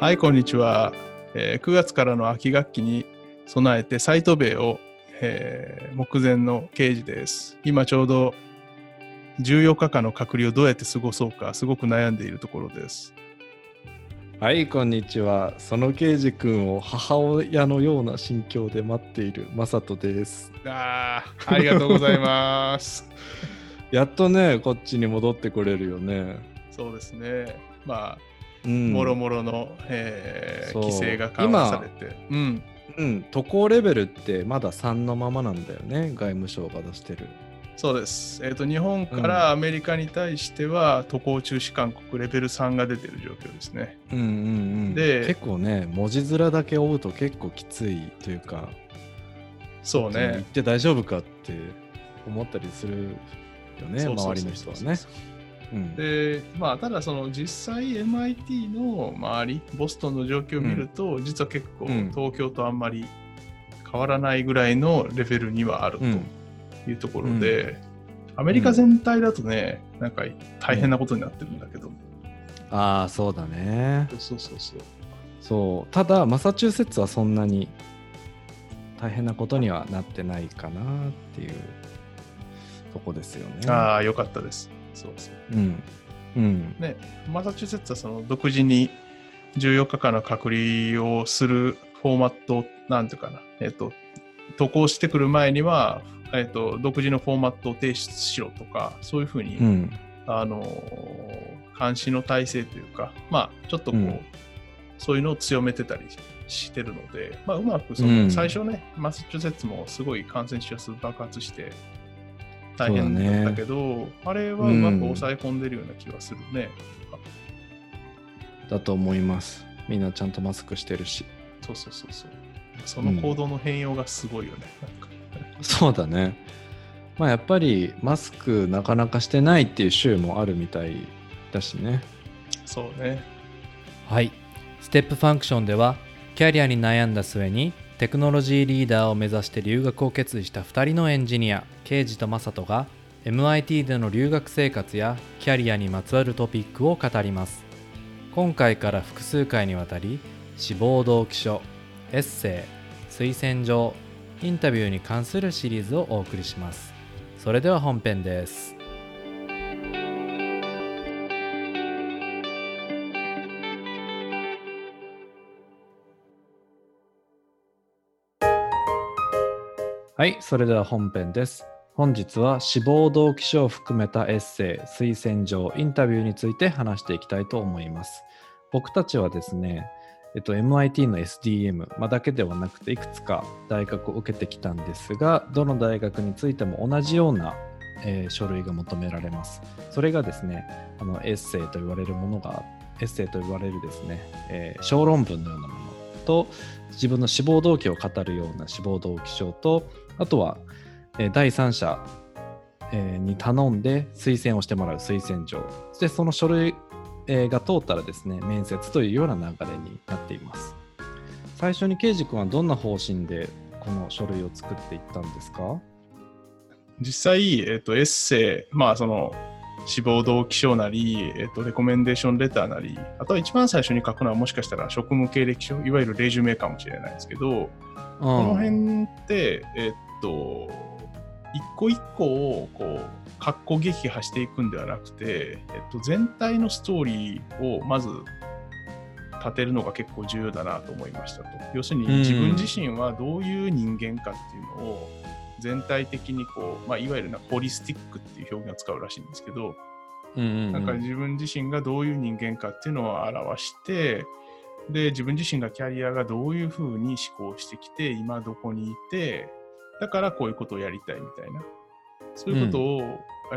はい、こんにちは。えー9月からの秋学期に備えてサイト米を、えー目前の刑事です。今ちょうど14日間の隔離をどうやって過ごそうかすごく悩んでいるところです。はい、こんにちは。その刑事君を母親のような心境で待っているマサトです。あーありがとうございます。やっとね、こっちに戻ってこれるよね。そうですね。まあ、うん。もろもろの、えーそう規制が緩和されて。うん。うん、渡航レベルってまだ3のままなんだよね、外務省が出してる。そうです。えっ、と、日本からアメリカに対しては、渡航中止勧告レベル3が出ている状況ですね。うんうんうん。で結構ね、文字面だけ追うと結構きついというか、そう行っね。て大丈夫かって思ったりするよね、そうそう周りの人はね。うんで、まあ、ただその実際 MIT の周り、ボストンの状況を見ると、実は結構うん東京とあんまり変わらないぐらいのレベルにはあるうんというところで、アメリカ全体だとね、なんか大変なことになってるんだけど、ああ、そうだね。そうそうそう。そうただマサチューセッツはそんなに大変なことにはなってないかなっていうとこですよね。ああ、よかったです。そうそう。うん。うん。ね、マサチューセッツはその独自に14日間の隔離をするフォーマット、なんていうかな、えっ、と、渡航してくる前には、えっ、と、独自のフォーマットを提出しろとか、そういうふうに、うん。あのー監視の体制というか、まあ、ちょっとこう、うん。そういうのを強めてたりしてるので、まあ、うまくそうん。の、最初ね、マサチューセッツもすごい感染者数爆発して、大そうだ変ねだったけど、あれはうまく抑え込んでるような気がするね。だと思います。みんなちゃんとマスクしてるし。そうそうそうそう。その行動の変容がすごいよね。なんかそうだね。まあやっぱりマスクなかなかしてないっていう州もあるみたいだしね。そうね。はい。ステップファンクションでは、キャリアに悩んだ末に、テクノロジーリーダーを目指して留学を決意した2人のエンジニア、ケイジとマサトが、MIT での留学生活やキャリアにまつわるトピックを語ります。今回から複数回にわたり、志望動機書、エッセイ、推薦状、インタビューに関するシリーズをお送りします。それでは本編です。はい、それでは本編です。本日は志望動機書を含めたエッセイ、推薦状、インタビューについて話していきたいと思います。僕たちはですね、えっと、MIT の SDM、ま、だけではなくていくつか大学を受けてきたんですが、どの大学についても同じような、えー書類が求められます。それがですね、あのエッセイと言われるものが、エッセイと言われるですね、えー小論文のようなものと、自分の志望動機を語るような志望動機書と、あとは、えー第三者、えーに頼んで推薦をしてもらう推薦状。そしてその書類、えーが通ったらですね、面接というような流れになっています。最初に刑事君はどんな方針でこの書類を作っていったんですか？実際、えっ、と、エッセイ、まあ、その、志望動機書なり、えっ、と、レコメンデーションレターなり、あとは一番最初に書くのはもしかしたら職務経歴書、いわゆるレジュメかもしれないですけど、ここの辺って、えっと、一個一個をこう、格好撃破していくんではなくて、えっと、全体のストーリーをまず立てるのが結構重要だなと思いましたと。要するにうん自分自身はどういう人間かっていうのを全体的にこう、まあ、いわゆるなホリスティックっていう表現を使うらしいんですけど、うんうんうんなんか自分自身がどういう人間かっていうのを表して、で、自分自身がキャリアがどういうふうに思考してきて、今どこにいて、だからこういうことをやりたいみたいな。そういうことを、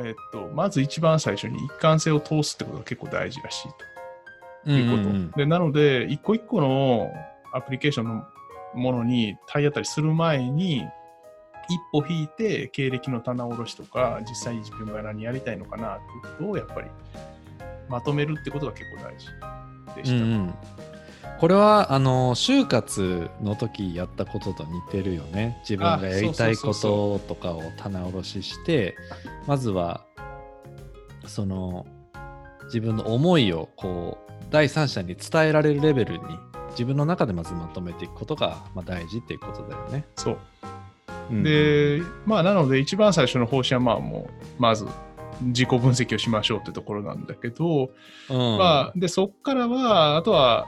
えっと、まず一番最初に一貫性を通すってことが結構大事らしいということ。うんうんうんで、なので、一個一個のアプリケーションのものに体当たりする前に、一歩引いて経歴の棚卸しとか、実際に自分が何やりたいのかなっていうことをやっぱりまとめるってことが結構大事でした。うんうんこれはあの就活の時やったことと似てるよね自分がやりたいこととかを棚卸ししてまずはその自分の思いをこう第三者に伝えられるレベルに自分の中でまずまとめていくことが、まあ、大事っていうことだよね。そう。うん、で、まあ、なので、一番最初の方針は、まあ、もう、まず、自己分析をしましょうってところなんだけど、うん、まあ、で、そこからは、あとは、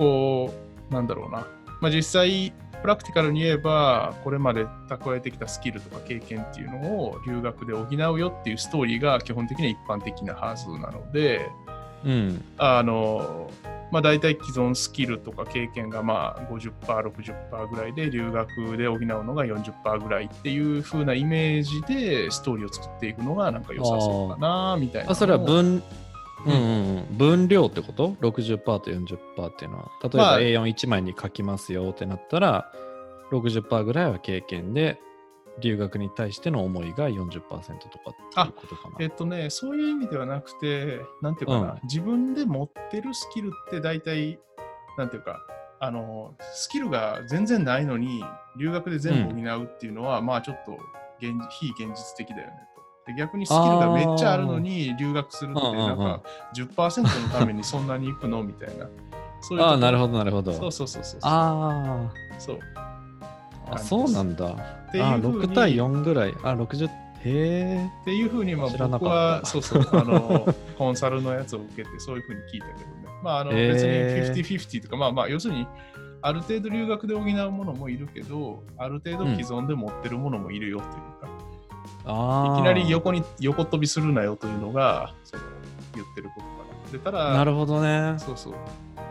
こう、なんだろうな、まあ、実際、プラクティカルに言えば、これまで蓄えてきたスキルとか経験っていうのを留学で補うよっていうストーリーが基本的には一般的なはずなので、うん、あの、まあ、大体既存スキルとか経験がまあ50%、60%ぐらいで留学で補うのが40%ぐらいっていう風なイメージでストーリーを作っていくのがなんか良さそうかなみたいな。あそれは分,、うんうんうん、分量ってこと ?60% と40%っていうのは。例えばまあ A41 枚に書きますよってなったら、60%ぐらいは経験で、留学に対しての思いが40%とかっていうことかな。えっとね、そういう意味ではなくて、なんていうかな、うん自分で持ってるスキルって大体、なんていうか、あの、スキルが全然ないのに、留学で全部補うっていうのは、まあちょっと現非現実的だよねと。で逆にスキルがめっちゃあるのに留学するって、なんか10%のためにそんなに行くの？みたいな。そうああ、なるほど。ど、なるほど。そうそうそうそう。あそう。ーあ、そうなんだ。ていうあふうに6対4ぐらい。あ、60。へえ。っていうふうに、まあ、僕は、そうそう、あの、コンサルのやつを受けて、そういうふうに聞いたけどね。まあ、あの、別に50-50とか、まあまあ、要するに、ある程度留学で補うものもいるけど、ある程度既存で持ってるものもいるよというか、ああ。いきなり横に横飛びするなよというのが、その言ってることかな。で、ただ、なるほどね。そうそう。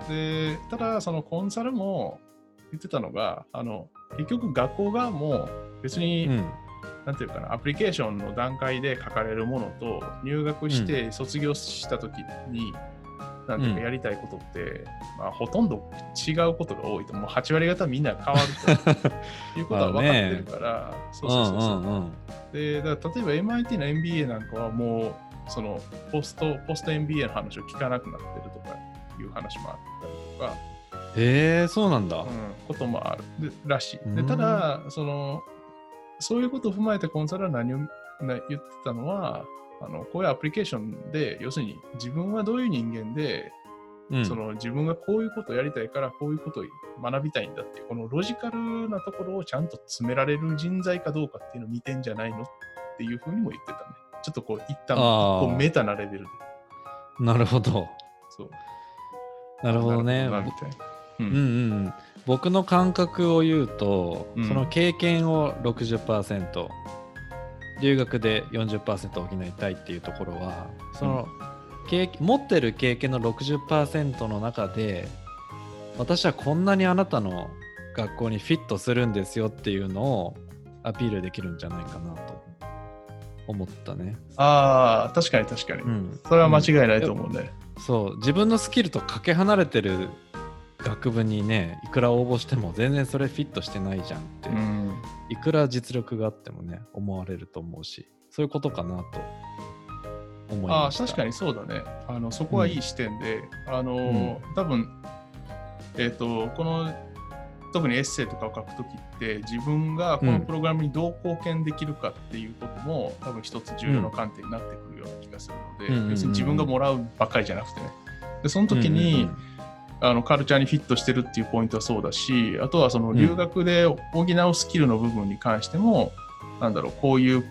で、ただ、そのコンサルも言ってたのが、あの、結局学校側も別に、うん。なんていうかな、アプリケーションの段階で書かれるものと、入学して卒業したときに、なんていうかうんやりたいことって、まあ、ほとんど違うことが多いと、もう8割方みんな変わると いうことは分かってるから、そうそうそうそう。んうんうん。で、例えば MIT の MBA なんかはもう、そのポスト、ポスト MBA の話を聞かなくなってるとかいう話もあったりとか、へえ、そうなんだうん。、こともあるでらしい。でうんただその、そういうことを踏まえてコンサルは何をな言ってたのはあの、こういうアプリケーションで、要するに自分はどういう人間で、うんその自分がこういうことをやりたいから、こういうことを学びたいんだっていう、このロジカルなところをちゃんと詰められる人材かどうかっていうのを見てんじゃないのっていうふうにも言ってたね。ちょっとこう、一旦こうメタなレベルで。なるほど。そうなるほどね。みたいな。ううんうんうん、僕の感覚を言うと、うんその経験を60%留学で40%補いたいっていうところはその、経持ってる経験の60%の中で私はこんなにあなたの学校にフィットするんですよっていうのをアピールできるんじゃないかなと思ったね。ああ、確かに確かに。うん、それは間違いないと思うね。そう自分のスキルとかけ離れてる学部にねいくら応募しても全然それフィットしてないじゃんって、うん。いくら実力があってもね思われると思うしそういうことかなと思いああ、ました確かにそうだね。あのそこはいい視点で、あのー、多分、えっ、と、この、特にエッセイとかを書くときって、自分がこのプログラムにどう貢献できるかっていうことも、多分一つ重要な観点になってくるような気がするので、うんうんうんうん別に自分がもらうばっかりじゃなくてね。で、その時に、あのカルチャーにフィットしてるっていうポイントはそうだし、あとはその留学で補うスキルの部分に関しても、なんだろう、こういう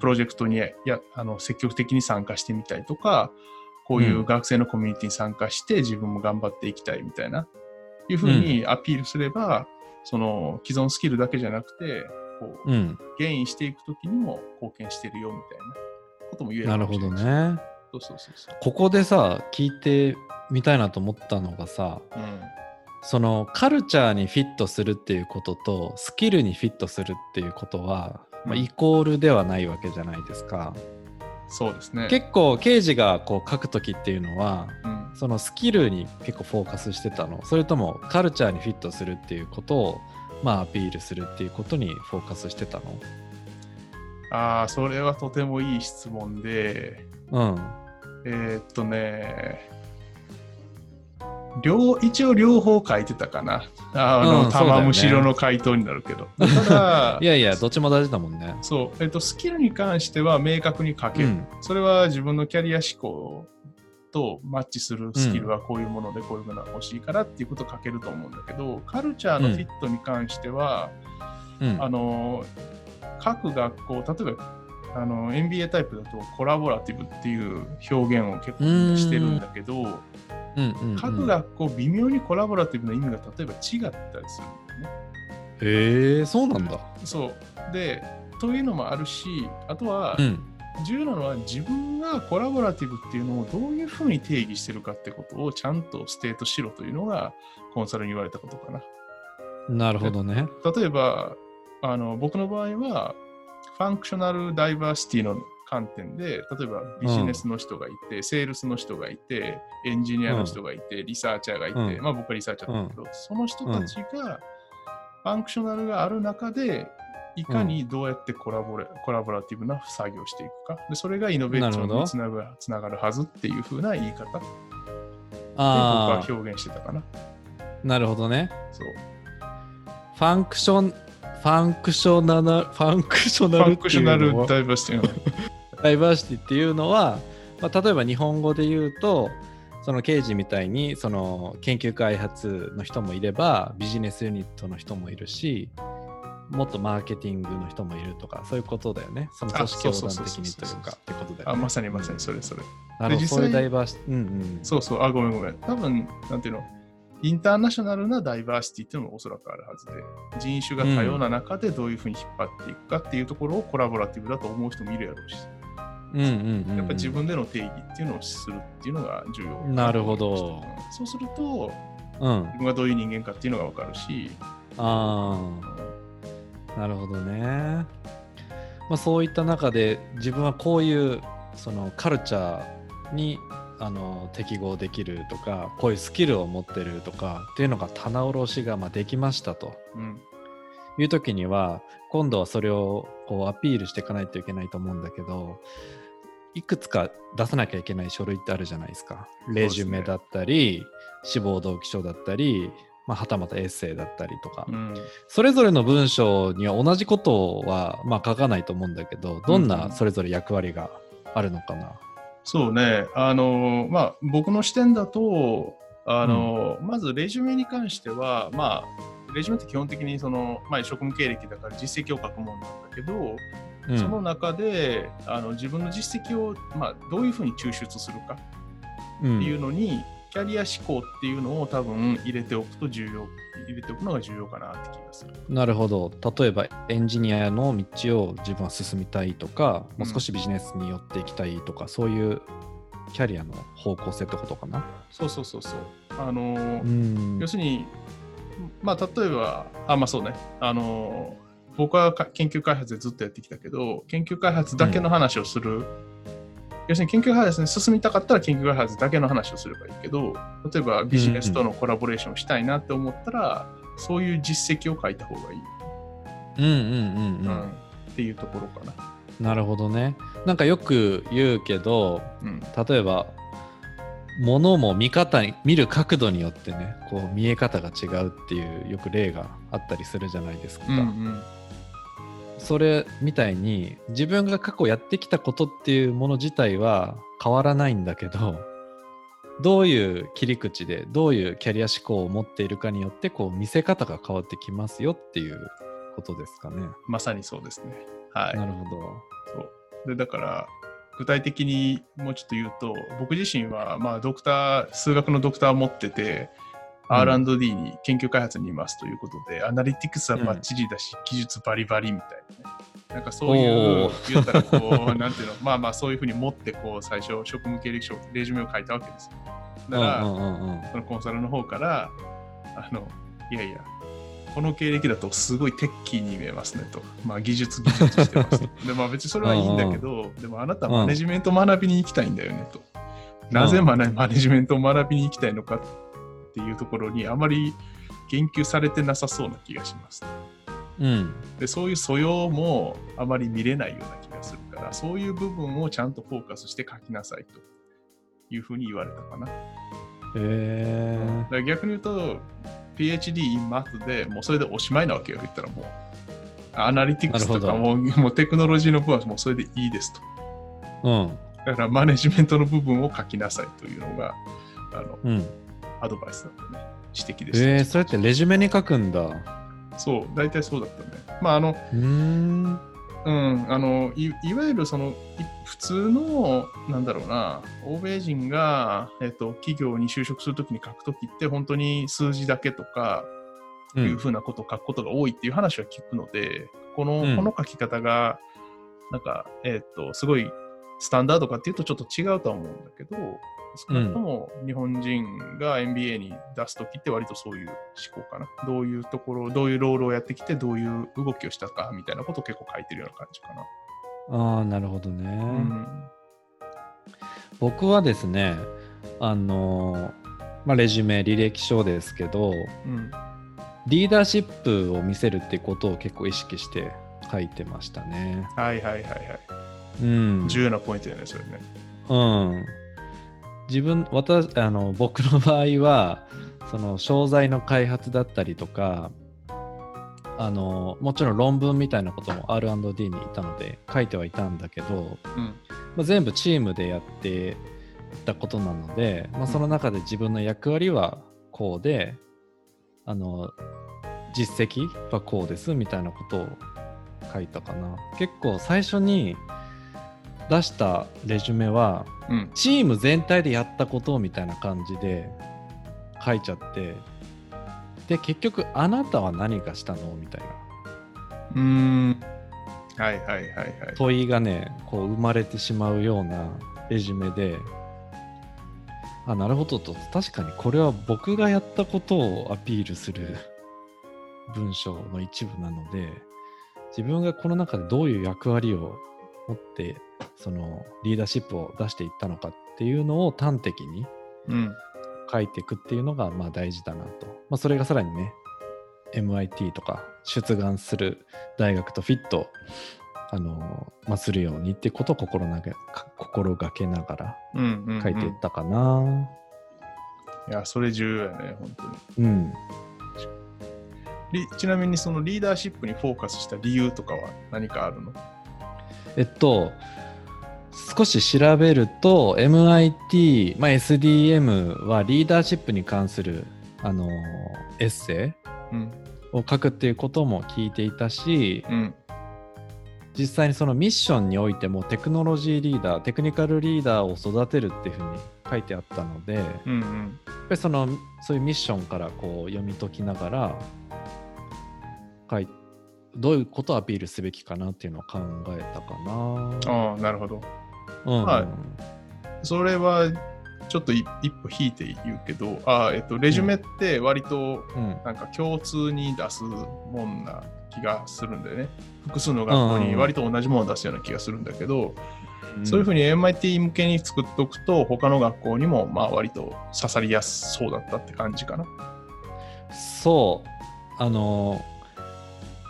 プロジェクトにやあの積極的に参加してみたいとか、こういう学生のコミュニティに参加して自分も頑張っていきたいみたいな、いうふうにアピールすれば、その既存スキルだけじゃなくて、こう、うん、うんゲインしていくときにも貢献してるよみたいなことも言えるなるほど。ねそうそうそうそう。ここでさ聞いてみたいなと思ったのがさうんそのカルチャーにフィットするっていうこととスキルにフィットするっていうことは、まあ、うんイコールではないわけじゃないですか。そうですね。結構刑事がこう書く時っていうのはうんそのスキルに結構フォーカスしてたのそれともカルチャーにフィットするっていうことをまあアピールするっていうことにフォーカスしてたのああ、それはとてもいい質問で、うんえーっとね、両一応両方書いてたかな。ああの、うん玉虫色の回答になるけど。ただい、やいやどっちも大事だもんね。そう、えっと、スキルに関しては明確に書ける。うん。それは自分のキャリア志向とマッチするスキルはこういうものでこういうものが欲しいからっていうことを書けると思うんだけど、カルチャーのフィットに関しては、うん。あの各学校、例えばあの NBA タイプだとコラボラティブっていう表現を結構してるんだけど、うんうんうん各学校微妙にコラボラティブの意味が例えば違ったりするんだよね。へえそうなんだ。そう。で、というのもあるし、あとはうん。重要なのは自分が collaborative っていうのをどういうふうに定義してるかってことをちゃんと state しろというのがコンサルに言われたことかな。なるほどね。例えば、あの僕の場合は、 functional diversity の観点で、例えばビジネスの人がいて、セールスの人がいて、エンジニアの人がいて、リサーチャーがいて、うんまあ僕はリサーチャーだけど、その人たちが、ファンクショナルがある中で、いかにどうやって collabora、collaborative な作業をしていくか。でそれがイノベーションにつながつながるはずっていうふうな言い方で僕あは表現してたかな。あ、なるほどね。そう。 function、functional、functional って functional diversity の。ダイバーシティっていうのは、まあ、例えば日本語で言うと、そのケイジみたいにその研究開発の人もいればビジネスユニットの人もいるしもっとマーケティングの人もいるとかそういうことだよねその組織あ横断的にというかってことだよあ、ねまさにまさにそれそれ。なるほどそういうダイバーシうんうんそうそう、あ、ごめんごめん。多分、なんていうの、インターナショナルなダイバーシティっていうのもおそらくあるはずで、人種が多様な中でどういうふうに引っ張っていくかっていうところをコラボラティブだと思う人もいるやろうし、うんうんやっぱ自分での定義っていうのをするっていうのが重要。なるほどうんそうすると、うん。自分がどういう人間かっていうのがわかるし、ああなるほどね、まあ、そういった中で自分はこういうそのカルチャーにあの適合できるとかこういうスキルを持ってるとかっていうのが棚卸しがまあできましたとうん、いう時には今度はそれをこうアピールしていかないといけないと思うんだけどいくつか出さなきゃいけない書類ってあるじゃないですか。レジュメだったり、志望動機書だったり、まあ、はたまたエッセイだったりとか、うん。それぞれの文章には同じことは、まあ、書かないと思うんだけど、どんなんそれぞれ役割があるのかな。そうね、あの、まあ、僕の視点だと、あの、まずレジュメに関しては、まあ、レジュメって基本的にその、まあ、職務経歴だから実績を書くもんなんだけど、うん。その中であの自分の実績を、まあ、どういうふうに抽出するかうんっていうのに、キャリア志向っていうのを多分入れておくと重要、入れておくのが重要かなって気がする。なるほど。例えばエンジニアの道を自分は進みたいとか、もう少しビジネスに寄っていきたいとか、そういうキャリアの方向性ってことかな？そうそうそうそう。あの、うん要するに、まあ、例えば、あ、まあそうね、あの、僕はか研究開発でずっとやってきたけど、研究開発だけの話をする、要するに研究開発に進みたかったら研究開発だけの話をすればいいけど、例えばビジネスとのコラボレーションをしたいなって思ったら、そういう実績を書いた方がいい、うんうんうんううんん。っていうところかな。なるほどね。なんかよく言うけど、うん、例えば、物も見方に、見る角度によってね、こう見え方が違うっていうよく例があったりするじゃないですか。うんうんそれみたいに自分が過去やってきたことっていうもの自体は変わらないんだけどどういう切り口でどういうキャリア思考を持っているかによってこう見せ方が変わってきますよっていうことですかね。まさにそうですね。はい。なるほど。そうでだから具体的にもうちょっと言うと僕自身はまあドクター数学のドクターを持ってて、うん R&D に研究開発にいますということでアナリティクスはバッチリだし、技術バリバリみたいなね。なんかそういう言ったらこうなんていうの まあまあそういうふうに持ってこう最初職務経歴書レジュメを書いたわけですよ。だから、そのコンサルの方から、あの、いやいや、この経歴だとすごいテッキーに見えますねと。まあ技術技術してますと。で、まあ別にそれはいいんだけど、でもあなたはマネジメントを学びに行きたいんだよねと。なぜマネマネジメントを学びに行きたいのかっていうところにあまり言及されてなさそうな気がします。うんで、そういう素養もあまり見れないような気がするから、そういう部分をちゃんとフォーカスして書きなさいというふうに言われたかな。へだから逆に言うと、PhD in Math でもうそれでおしまいなわけよ、言ったらもう。アナリティクスとかももうテクノロジーの部分はもうそれでいいですと。ーうんだからマネジメントの部分を書きなさいというのが、あの、うん。アドバイスだったね。指摘でした。えー、それってレジュメに書くんだ。そう、大体そうだったね。まあ、あの、うーん。うん、あのいいわゆるそのい普通の、なんだろうな、欧米人が、えっと、企業に就職するときに書くときって、本当に数字だけとか、ういうふうなことを書くことが多いっていう話は聞くので、この、うんこの書き方が、なんか、えっと、すごいスタンダードかっていうとちょっと違うとは思うんだけど、少なくとも日本人が MBA に出すときって割とそういう思考かな。どういうところ、どういうロールをやってきて、どういう動きをしたかみたいなことを結構書いてるような感じかな。ああ、なるほどね。うん。僕はですね、あのーまあ、レジュメ、履歴書ですけど、うん。リーダーシップを見せるってことを結構意識して書いてましたね。はいはいはいはい。うん。重要なポイントだよね、それね。うん。自分、私、あの、僕の場合は、その、商材の開発だったりとか、あの、もちろん論文みたいなことも R&D にいたので書いてはいたんだけど、うん。まあ、全部チームでやってたことなので、まあ、その中で自分の役割はこうで、あの実績はこうですみたいなことを書いたかな結構最初に出したレジュメはうん。チーム全体でやったことみたいな感じで書いちゃってで結局あなたは何がしたのみたいなうーん。はいはいはいはい。問いがねこう生まれてしまうようなレジュメであなるほどと確かにこれは僕がやったことをアピールする 文章の一部なので自分がこの中でどういう役割を持ってそのリーダーシップを出していったのかっていうのを端的にうん。書いていくっていうのがまあ大事だなと、まあ、それがさらにね MIT とか出願する大学とフィットあの、まあ、するようにってことを心なげか心がけながらうんうん、うん。書いていったかないや、それ重要やね、本当に。うん、りちなみにそのリーダーシップにフォーカスした理由とかは何かあるの？えっと少し調べると MIT、まあ、SDM はリーダーシップに関するあのエッセイうん。を書くっていうことも聞いていたし、うん。実際にそのミッションにおいてもテクノロジーリーダーテクニカルリーダーを育てるっていうふうに書いてあったのでやっうんうん。ぱりそのそういうミッションからこう読み解きながら書いどういうことをアピールすべきかなっていうのを考えたかな。ああ、なるほど。うんはい。それはちょっとい一歩引いて言うけど、あーえっと、レジュメって割とうん。なんか共通に出すもんな気がするんだよね。複数の学校に割と同じものを出すような気がするんだけど、そういうふうに MIT 向けに作っておくと、他の学校にもまあ割と刺さりやすそうだったって感じかな。そう。あの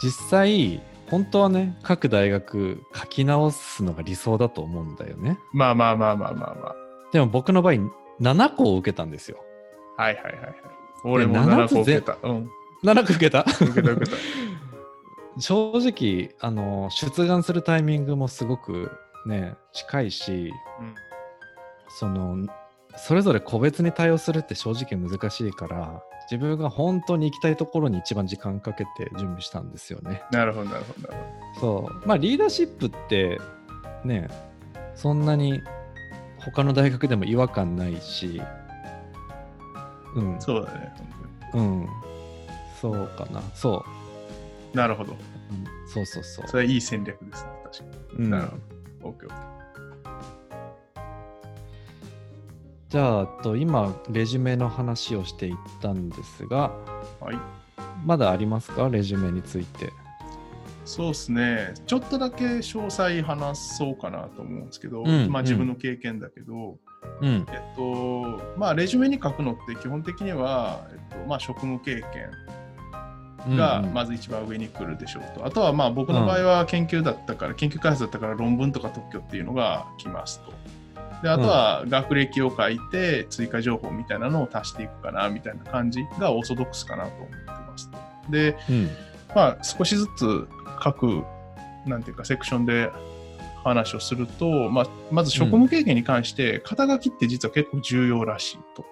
実際本当はね各大学書き直すのが理想だと思うんだよねまあまあまあまあまあまあ。でも僕の場合7個を受けたんですよはいはいはいはい。俺も7 7個受けた。うん。7個受けた？受けた受けた。正直あの出願するタイミングもすごくね近いしうんそのそれぞれ個別に対応するって正直難しいから自分が本当に行きたいところに一番時間かけて準備したんですよねなるほどなるほどなるほそうまあリーダーシップってねそんなに他の大学でも違和感ないしうんど。そうだね。本うんそうかなそ当になるほど。う、うんそうそうそうそれはいい戦略ですね。確かに。うんなるほど。OK OK。じゃああと今レジュメの話をしていったんですがはい。まだありますか？レジュメについてそうですね。ちょっとだけ詳細話そうかなと思うんですけど、うんまあ自分の経験だけど、うんえっと、まあレジュメに書くのって基本的には、えっと、まあ職務経験がうんうんまず一番上に来るでしょうと。あとはまあ僕の場合は研究だったから、研究開発だったから論文とか特許っていうのが来ますと。であとは学歴を書いて追加情報みたいなのを足していくかなみたいな感じがオーソドックスかなと思ってますと。で、うんまあ少しずつ各、なんていうかセクションで話をすると、まあ、まず職務経験に関して、肩書きって実は結構重要らしいと。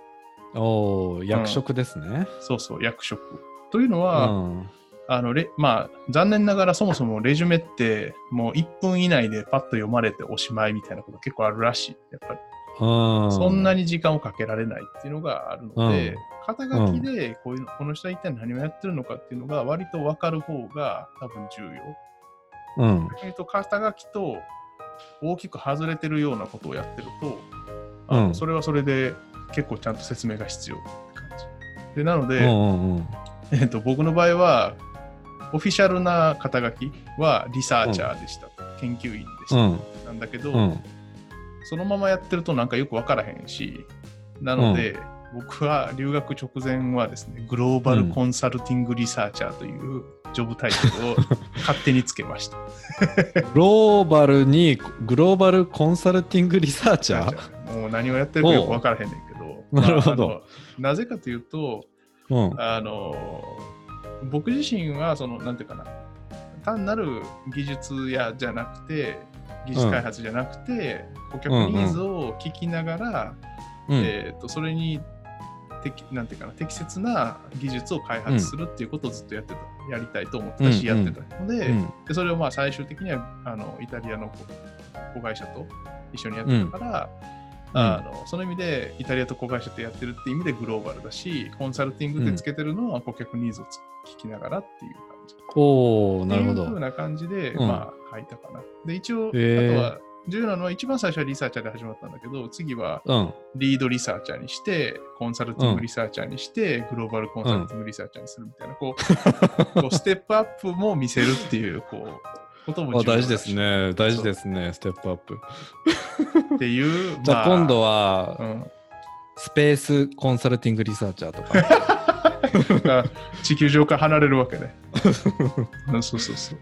おお、役職ですね。そうそう、役職。というのうは、ん。あのレまあ、残念ながらそもそもレジュメってもう1分以内でパッと読まれておしまいみたいなこと結構あるらしい。やっぱり。うん。そんなに時間をかけられないっていうのがあるので、うん肩書きでこういうこの人は一体何をやってるのかっていうのが割と分かる方が多分重要。うん。逆に言うと肩書きと大きく外れてるようなことをやってると、あのうんそれはそれで結構ちゃんと説明が必要って感じ。でなので、うんうんうん。えっと、僕の場合は、オフィシャルな肩書きはリサーチャーでした、研究員でした、うん。なんだけど、うん。そのままやってるとなんかよくわからへんし、なので、僕は留学直前はですね、グローバルコンサルティングリサーチャーというジョブタイトルを 勝手につけました。グローバルにグローバルコンサルティングリサーチャー？もう何をやってるかよくわからへんねんけど、なるほど。なぜかというと、うん。あの僕自身はそのなんていうかな。単なる技術やじゃなくて技術開発じゃなくて、顧客ニーズを聞きながら、うん。えー、とそれに適なんていうかな適切な技術を開発するっていうことをずっとやってた、やりたいと思ってたし、うんやってたので,、うん。でそれをまあ最終的にはあのイタリアの子子会社と一緒にやってたから、あのその意味でイタリアと子会社とやってるっていう意味でグローバルだしコンサルティングでつけてるのは顧客ニーズをつ聞きながらっていう感じ。おおなるほどっていうふう。な感じで、うんまあ書いたかな。で、一応、あとは重要なのは一番最初はリサーチャーで始まったんだけど、次はうん。リードリサーチャーにして、コンサルティングリサーチャーにして、グローバルコンサルティングリサーチャーにするみたいな、こう、こうステップアップも見せるっていう、こう、ことも大事ですね。大事す。ですね。ステップアップ。っていう、じゃあ今度は、は、うん、スペースコンサルティングリサーチャーとか。が地球上から離れるわけね。う んそうそうそう。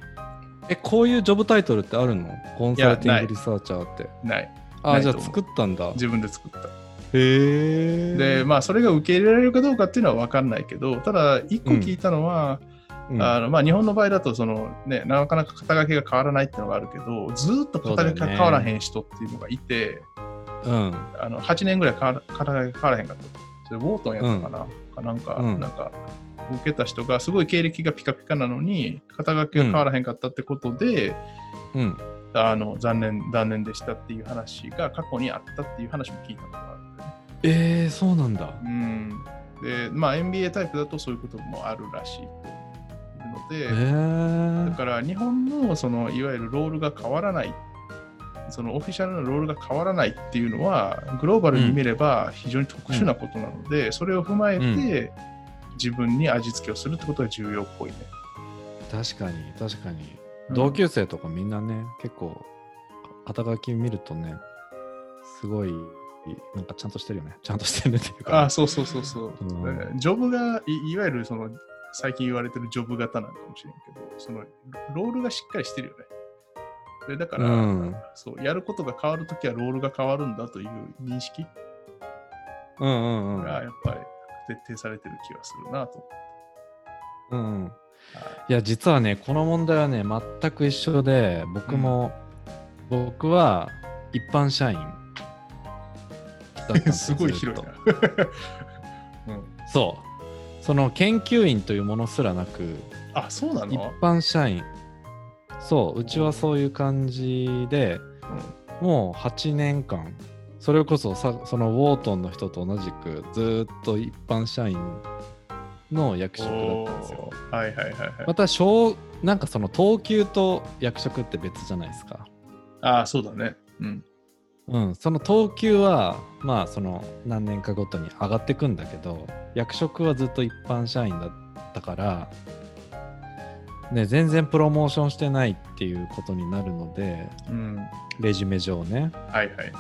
え、こういうジョブタイトルってあるの？コンサルティングリサーチャーって。ない。あ、ないと思うじゃあ作ったんだ。へ自分で作った。え。で、まあ、それが受け入れられるかどうかっていうのは分かんないけど、ただ、一個聞いたのは、うん、あのまあ、日本の場合だとその、ね、なかなか肩書きが変わらないっていうのがあるけど、ずーっと肩書きが変わらへん人っていうのがいて、うん。あの8年ぐらい肩書きが変わらへんかった。それウォートンやったかな、かなんか、うんなんか、受けた人がすごい経歴がピカピカなのに、肩書きが変わらへんかったってことで、うん。あの残念、残念でしたっていう話が過去にあったっていう話も聞いたことがあるね。えー、そうなんだ。うん。で、まあ MBA タイプだとそういうこともあるらしいというので、えーだ。から日本のそのいわゆるロールが変わらない、そのオフィシャルなロールが変わらないっていうのは、グローバルに見れば非常に特殊なことなので、それを踏まえて、う自分に味付けをするってことが重要っぽいね。確かに、確かに。うん同級生とかみんなね、結構、肩書き見るとね、すごい、なんかちゃんとしてるよね。ちゃんとしてるっていうか。あそうそうそうそう。うんジョブがい、いわゆるその最近言われてるジョブ型なのかもしれんけど、そのロールがしっかりしてるよね。でだから、うんそう、やることが変わるときはロールが変わるんだという認識うんうんうん。がやっぱり徹底されてる気がするなと。うんうん、はいや、実はね、この問題はね、全く一緒で、僕も、僕は一般社員だったんです ごい広いずな。うん、そう。その研究員というものすらなく、あ、そうな一の、般社員。そう、うちはそういう感じで、もう8年間、それこそさそのウォートンの人と同じく、ずーっと一般社員の役職だったんですよ。はいはいはいはい。また小なんかその等級と役職って別じゃないですか。あ、そうだね。うん。うん、その等級はまあその何年かごとに上がっていくんだけど役職はずっと一般社員だったから、ね、全然プロモーションしてないっていうことになるのでうん。レジュメ上ねはいはい。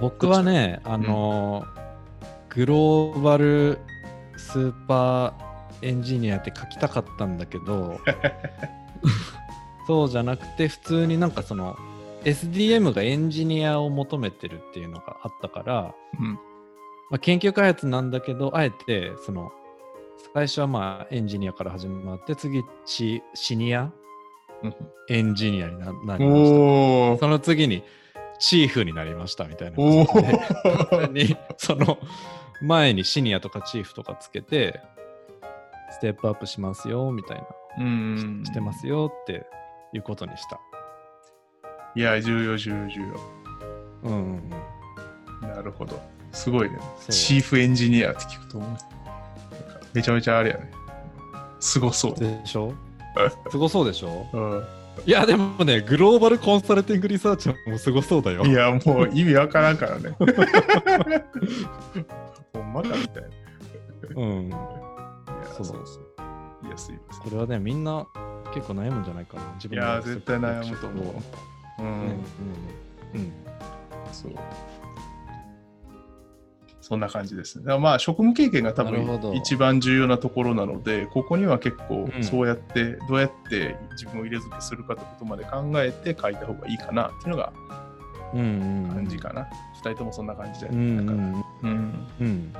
僕はねあのグローバルスーパーエンジニアって書きたかったんだけど そうじゃなくて普通になんかその SDM がエンジニアを求めてるっていうのがあったから、うん。まあ、研究開発なんだけどあえてその最初はまあエンジニアから始まって次シシニアうんエンジニアにななりました。その次にチーフになりましたみたいなお感じでその前にシニアとかチーフとかつけてステップアップしますよみたいな、うん。してますよっていうことにした。いや、重要、重要、重うんうんうん。要。なるほど。すごいね。チーフエンジニアって聞くと思う。めちゃめちゃあれやね。すごそう。でしょ？すごそうでしょ？うんいやでもねグローバルコンサルティングリサーチはもうすごそうだよ。いや、もう意味わからんからね。ほんまかみたいな。いうん。やそうそうそう。いや、すいません。これはねみんな結構悩むんじゃないかな。自分いや、絶対悩むと思う。ううんうんん。うんそう。そんな感じですね。まあ、職務経験が多分一番重要なところなので、ここには結構うんそうやって、どうやって自分を入れ付けするかってことまで考えて書いた方がいいかなっていうのがうんうんうん感じかな。二、人ともそんな感じじゃうない、んうんなうんうん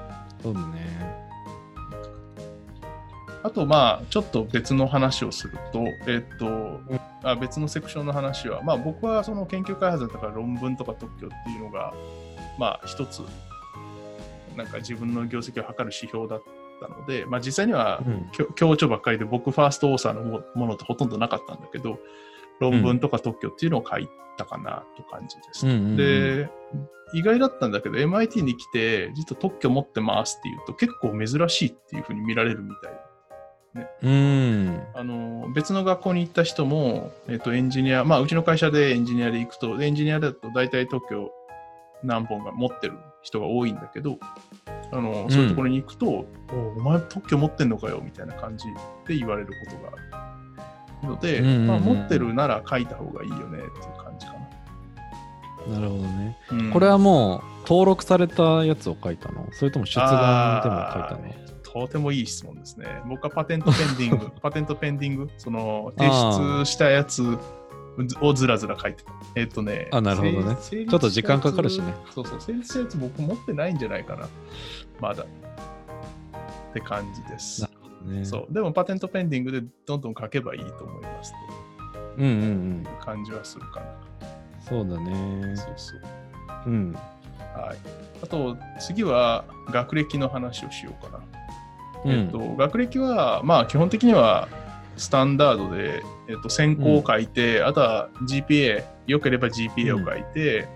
そうだね。あと、まあ、ちょっと別の話をすると、えっと、あ別のセクションの話は、まあ、僕はその研究開発だったから論文とか特許っていうのが、まあ、一つ、なんか自分の業績を測る指標だったので、まあ、実際にはうん。きょ強調ばっかりで、僕、ファーストオーサーのもものってほとんどなかったんだけど、論文とか特許っていうのを書いたかなと感じです。うんうんうん。で、意外だったんだけど、MIT に来て、実は特許持ってますっていうと、結構珍しいっていうふうに見られるみたいうん。あの別の学校に行った人も、えっとエンジニア、まあ、うちの会社でエンジニアで行くと、エンジニアだと大体特許何本か持ってる人が多いんだけど、あのそういうところに行くと、おお前特許持ってんのかよみたいな感じで言われることがあるので、うんうんうんまあ、持ってるなら書いた方がいいよねっていう感じかな。なるほどね。うんこれはもう登録されたやつを書いたの？それとも出願でも書いたあの？ーとてもいい質問ですね。僕はパテントペンディング、パテントペンディング、その提出したやつをずらずら書いてた。えっ、とね、あなるほどねちょっと時間かかるしねそうそう、成立したやつ僕持ってないんじゃないかな。まだ。って感じですな。ねそう。でもパテントペンディングでどんどん書けばいいと思いますうんうんうん感じはするかな。そうだねそうそう。うんはい。あと、次は学歴の話をしようかな。えっと、学歴は、まあ、基本的にはスタンダードで、えっと、専攻を書いて、あとは GPA、良ければ GPA を書いて、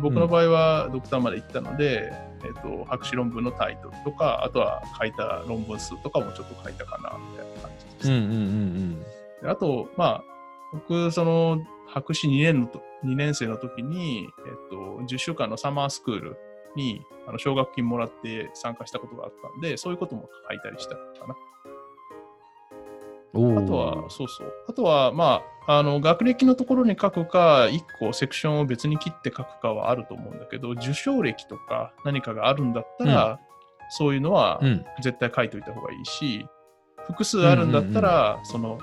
僕の場合はドクターまで行ったので、えっと、博士論文のタイトルとか、あとは書いた論文数とかもちょっと書いたかな、みたいな感じです。うんうんうんであと、まあ、僕、その、博士2年のと2年生の時に、えっと、10週間のサマースクールに、あの奨学金もらって参加したことがあったんで、そういうことも書いたりしたかな。あとは、そうそう。あとは、まあ、あの、学歴のところに書くか、1個セクションを別に切って書くかはあると思うんだけど、受賞歴とか何かがあるんだったら、そういうのはうん絶対書いといた方がいいし、複数あるんだったら、その、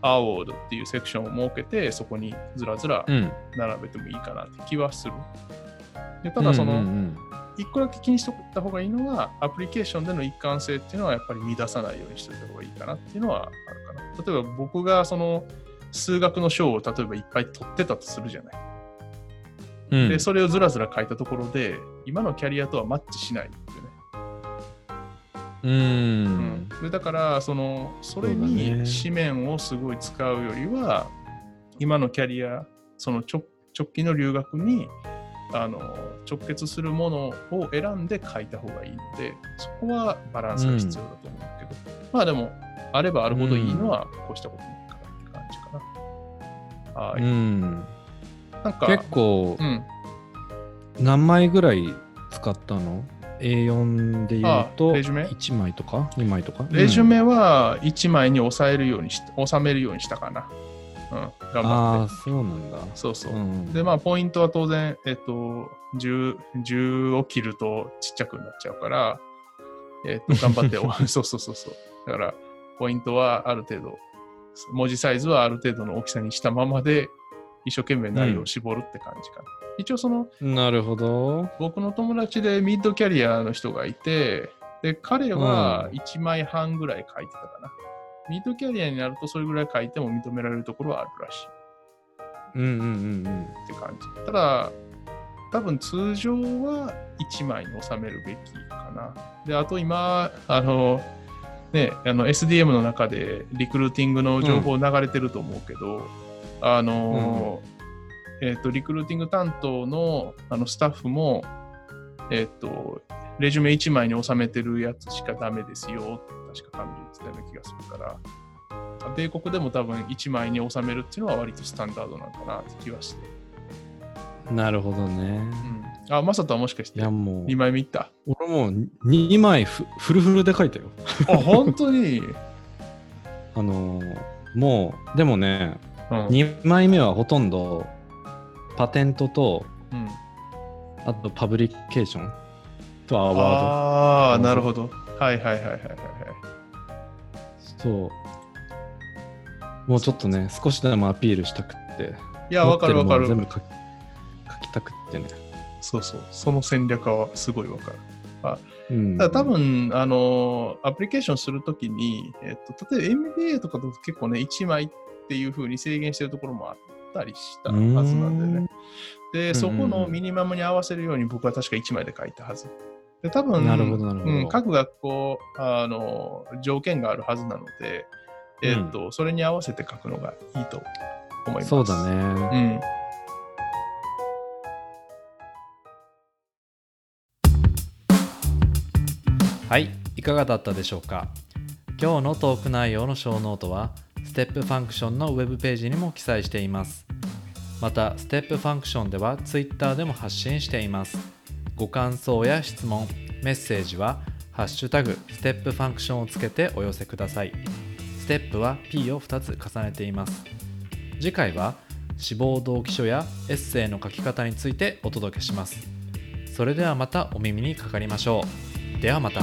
アワードっていうセクションを設けて、そこにずらずらうん。並べてもいいかなって気はする。でただ、その、うんうん一個だけ気にしておいた方がいいのは、アプリケーションでの一貫性っていうのはやっぱり乱さないようにしておいた方がいいかなっていうのはあるかな。例えば僕がその数学の賞を例えばいっぱい取ってたとするじゃない。うんうんで、それをずらずら書いたところで、今のキャリアとはマッチしないっていうね。うんでだから、その、それに紙面をすごい使うよりは、今のキャリア、その直直近の留学にあの直結するものを選んで書いた方がいいので、そこはバランスが必要だと思うけど、まあでも、あればあるほどいいのは、こうしたことないかなって感じかな。はい。うんなんか、結構うん。何枚ぐらい使ったの ?A4 で言うとあレジュメ？1枚とか？2枚とか？レジュメは1枚に抑えるようにし、収めるようにしたかな。うん、頑あ張って。あそうなんだそうそう。んで、まあ、ポイントは当然、えっと、10, 10を切るとちっちゃくなっちゃうから、えっと、頑張ってお、そうそうそうそう。だから、ポイントはある程度、文字サイズはある程度の大きさにしたままで、一生懸命内容を絞るって感じかな。一応、その、なるほど僕の友達でミッドキャリアの人がいて、で、彼は1枚半ぐらい書いてたかな。ミードキャリアになるとそれぐらい書いても認められるところはあるらしいうんうんうんうん。って感じ。ただ、多分通常は1枚に収めるべきかな。で、あと今、あの、ね、あの SDM の中でリクルーティングの情報流れてると思うけど、あの、えっ、と、リクルーティング担当のあのスタッフも、えっ、と、レジュメ1枚に収めてるやつしかダメですよ。って確か管理言ってたような気がするから、米国でも多分1枚に収めるっていうのは割とスタンダードなのかなって気はして。なるほどね。うん、あ、マサトはもしかしていやもう、2枚目いった？俺もう2枚フフルフルで書いたよ。あ、本当に、うん、あのーもう、でもね、2枚目はほとんどパテントと、うん、あとパブリケーションとアワーああ、うんなるほど。はいはいはいはいはいはい。ド。そう。もうちょっとね、少しでもアピールしたくって。いや、わかるわかる全部書き書きたくってね。そうそう。その戦略はすごいわかる。うん。ただ多分、あの、アプリケーションするときに、えっと、例えば MBA とかだと結構ね、1枚っていう風に制限してるところもあったりしたはずなんだよね。で、そこのミニマムに合わせるように僕は確か1枚で書いたはず。で、多分、なるほどなるほどうん、各学校、あの、条件があるはずなので、えっと、それに合わせて書くのがいいと思います。そうだね。うん。はい、いかがだったでしょうか？今日のトーク内容のショーノートは、ステップファンクションのウェブページにも記載しています。また、ステップファンクションでは Twitter でも発信しています。ご感想や質問、メッセージは、ハッシュタグ、ステップファンクションをつけてお寄せください。ステップは P を2つ重ねています。次回は、志望動機書やエッセイの書き方についてお届けします。それではまたお耳にかかりましょう。ではまた。